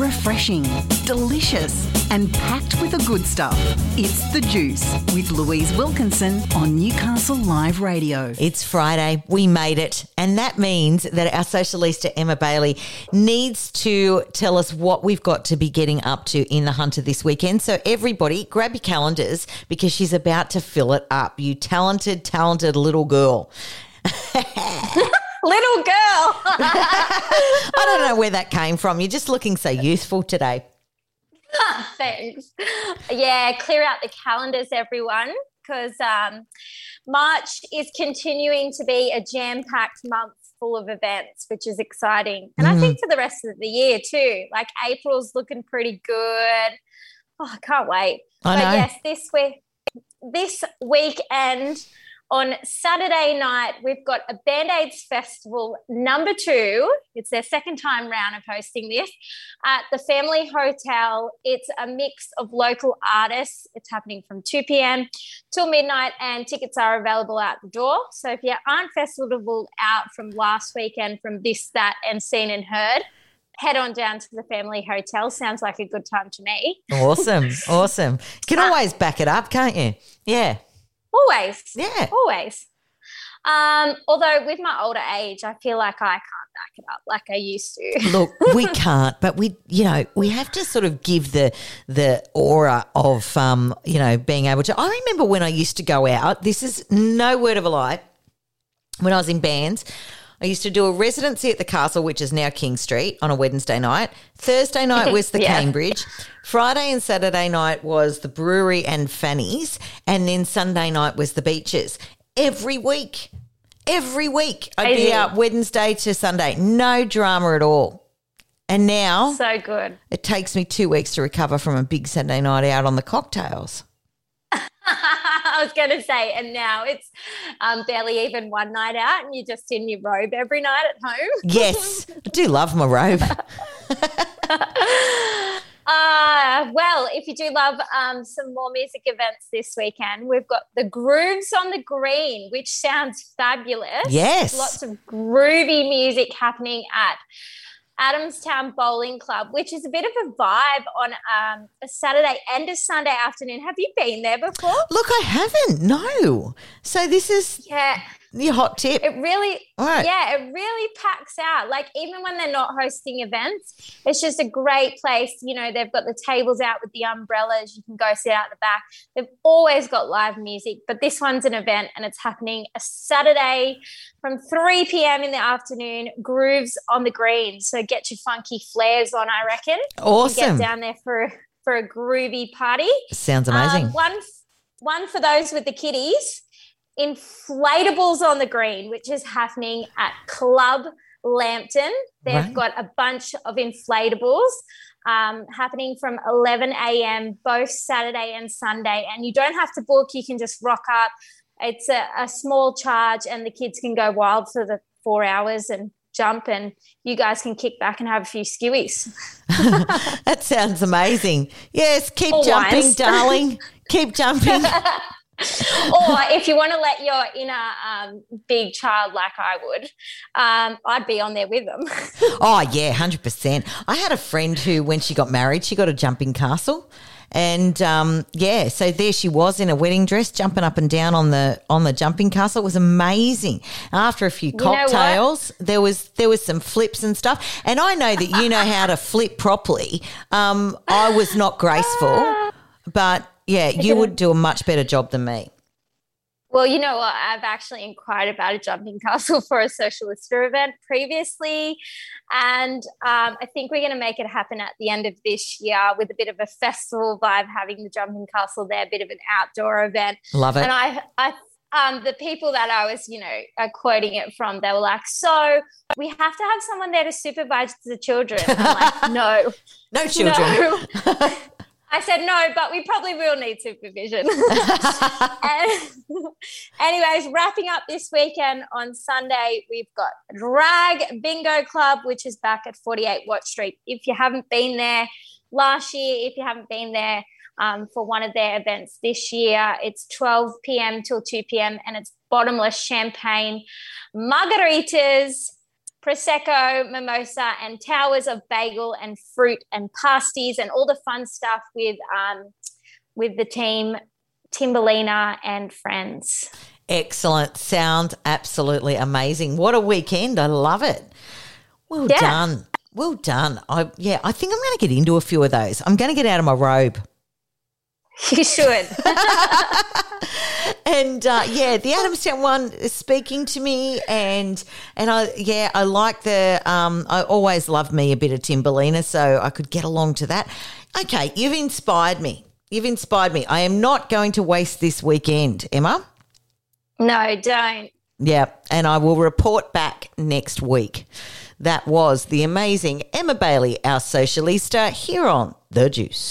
refreshing, delicious, and packed with the good stuff. It's The Juice with Louise Wilkinson on Newcastle Live Radio. It's Friday. We made it. And that means that our socialista Emma Bailie needs to tell us what we've got to be getting up to in the Hunter this weekend. So, everybody, grab your calendars because she's about to fill it up. You talented, talented little girl. little girl. I don't know where that came from. You're just looking so youthful today. Thanks. Yeah, clear out the calendars, everyone, because um, March is continuing to be a jam packed month full of events, which is exciting. And mm. I think for the rest of the year too. Like April's looking pretty good. Oh, I can't wait. I but know. yes, this week, this weekend on Saturday night, we've got a Band Aids Festival number two. It's their second time round of hosting this at the Family Hotel. It's a mix of local artists. It's happening from 2 p.m. till midnight, and tickets are available out the door. So if you aren't festival out from last weekend from this, that, and seen and heard, head on down to the family hotel. Sounds like a good time to me. Awesome. awesome. You can uh, always back it up, can't you? Yeah. Always. Yeah. Always. Um, although with my older age, I feel like I can't back it up like I used to. Look, we can't, but we, you know, we have to sort of give the the aura of, um, you know, being able to. I remember when I used to go out. This is no word of a lie. When I was in bands, I used to do a residency at the castle, which is now King Street, on a Wednesday night. Thursday night was the yeah. Cambridge. Friday and Saturday night was the brewery and Fanny's. And then Sunday night was the beaches. Every week, every week, I'd be out Wednesday to Sunday. No drama at all. And now, so good. It takes me two weeks to recover from a big Sunday night out on the cocktails. I was going to say, and now it's um, barely even one night out, and you're just in your robe every night at home. yes, I do love my robe. Uh, well, if you do love um, some more music events this weekend, we've got the Grooves on the Green, which sounds fabulous. Yes. Lots of groovy music happening at Adamstown Bowling Club, which is a bit of a vibe on um, a Saturday and a Sunday afternoon. Have you been there before? Look, I haven't. No. So this is yeah your hot tip. It really, right. yeah, it really packs out. Like even when they're not hosting events, it's just a great place. You know, they've got the tables out with the umbrellas. You can go sit out the back. They've always got live music, but this one's an event and it's happening a Saturday from 3 p.m. in the afternoon. Grooves on the green, so get your funky flares on. I reckon. Awesome. Get down there for for a groovy party. Sounds amazing. Um, one one for those with the kiddies inflatables on the green, which is happening at Club Lambton. They've right. got a bunch of inflatables um, happening from 11 a.m. both Saturday and Sunday. And you don't have to book, you can just rock up. It's a, a small charge, and the kids can go wild for the four hours and jump and you guys can kick back and have a few skewies. that sounds amazing. Yes, keep or jumping, darling. Keep jumping. or if you want to let your inner um, big child like I would, um, I'd be on there with them. oh, yeah, 100%. I had a friend who, when she got married, she got a jumping castle. And um, yeah, so there she was in a wedding dress, jumping up and down on the on the jumping castle. It was amazing. After a few cocktails, there was there was some flips and stuff. And I know that you know how to flip properly. Um, I was not graceful, but yeah, you would do a much better job than me. Well, you know what? I've actually inquired about a jumping castle for a socialista event previously. And um, I think we're going to make it happen at the end of this year with a bit of a festival vibe, having the jumping castle there, a bit of an outdoor event. Love it. And I, I um, the people that I was, you know, uh, quoting it from, they were like, "So we have to have someone there to supervise the children." I'm like, "No, no children." No. I said no, but we probably will need supervision. anyways, wrapping up this weekend on Sunday, we've got Drag Bingo Club, which is back at 48 Watt Street. If you haven't been there last year, if you haven't been there um, for one of their events this year, it's 12 p.m. till 2 p.m. and it's bottomless champagne margaritas prosecco, mimosa, and towers of bagel and fruit and pasties and all the fun stuff with um, with the team Timberlina and friends. Excellent. Sounds absolutely amazing. What a weekend. I love it. Well Yeah. done. Well done. I yeah, I think I'm going to get into a few of those. I'm going to get out of my robe. You should. And uh, yeah, the Adamstown one is speaking to me, and and I yeah, I like the. Um, I always love me a bit of Timberlina, so I could get along to that. Okay, you've inspired me. You've inspired me. I am not going to waste this weekend, Emma. no, don't. Yeah, and I will report back next week. That was the amazing Emma Bailie, our socialista, here on The Juice.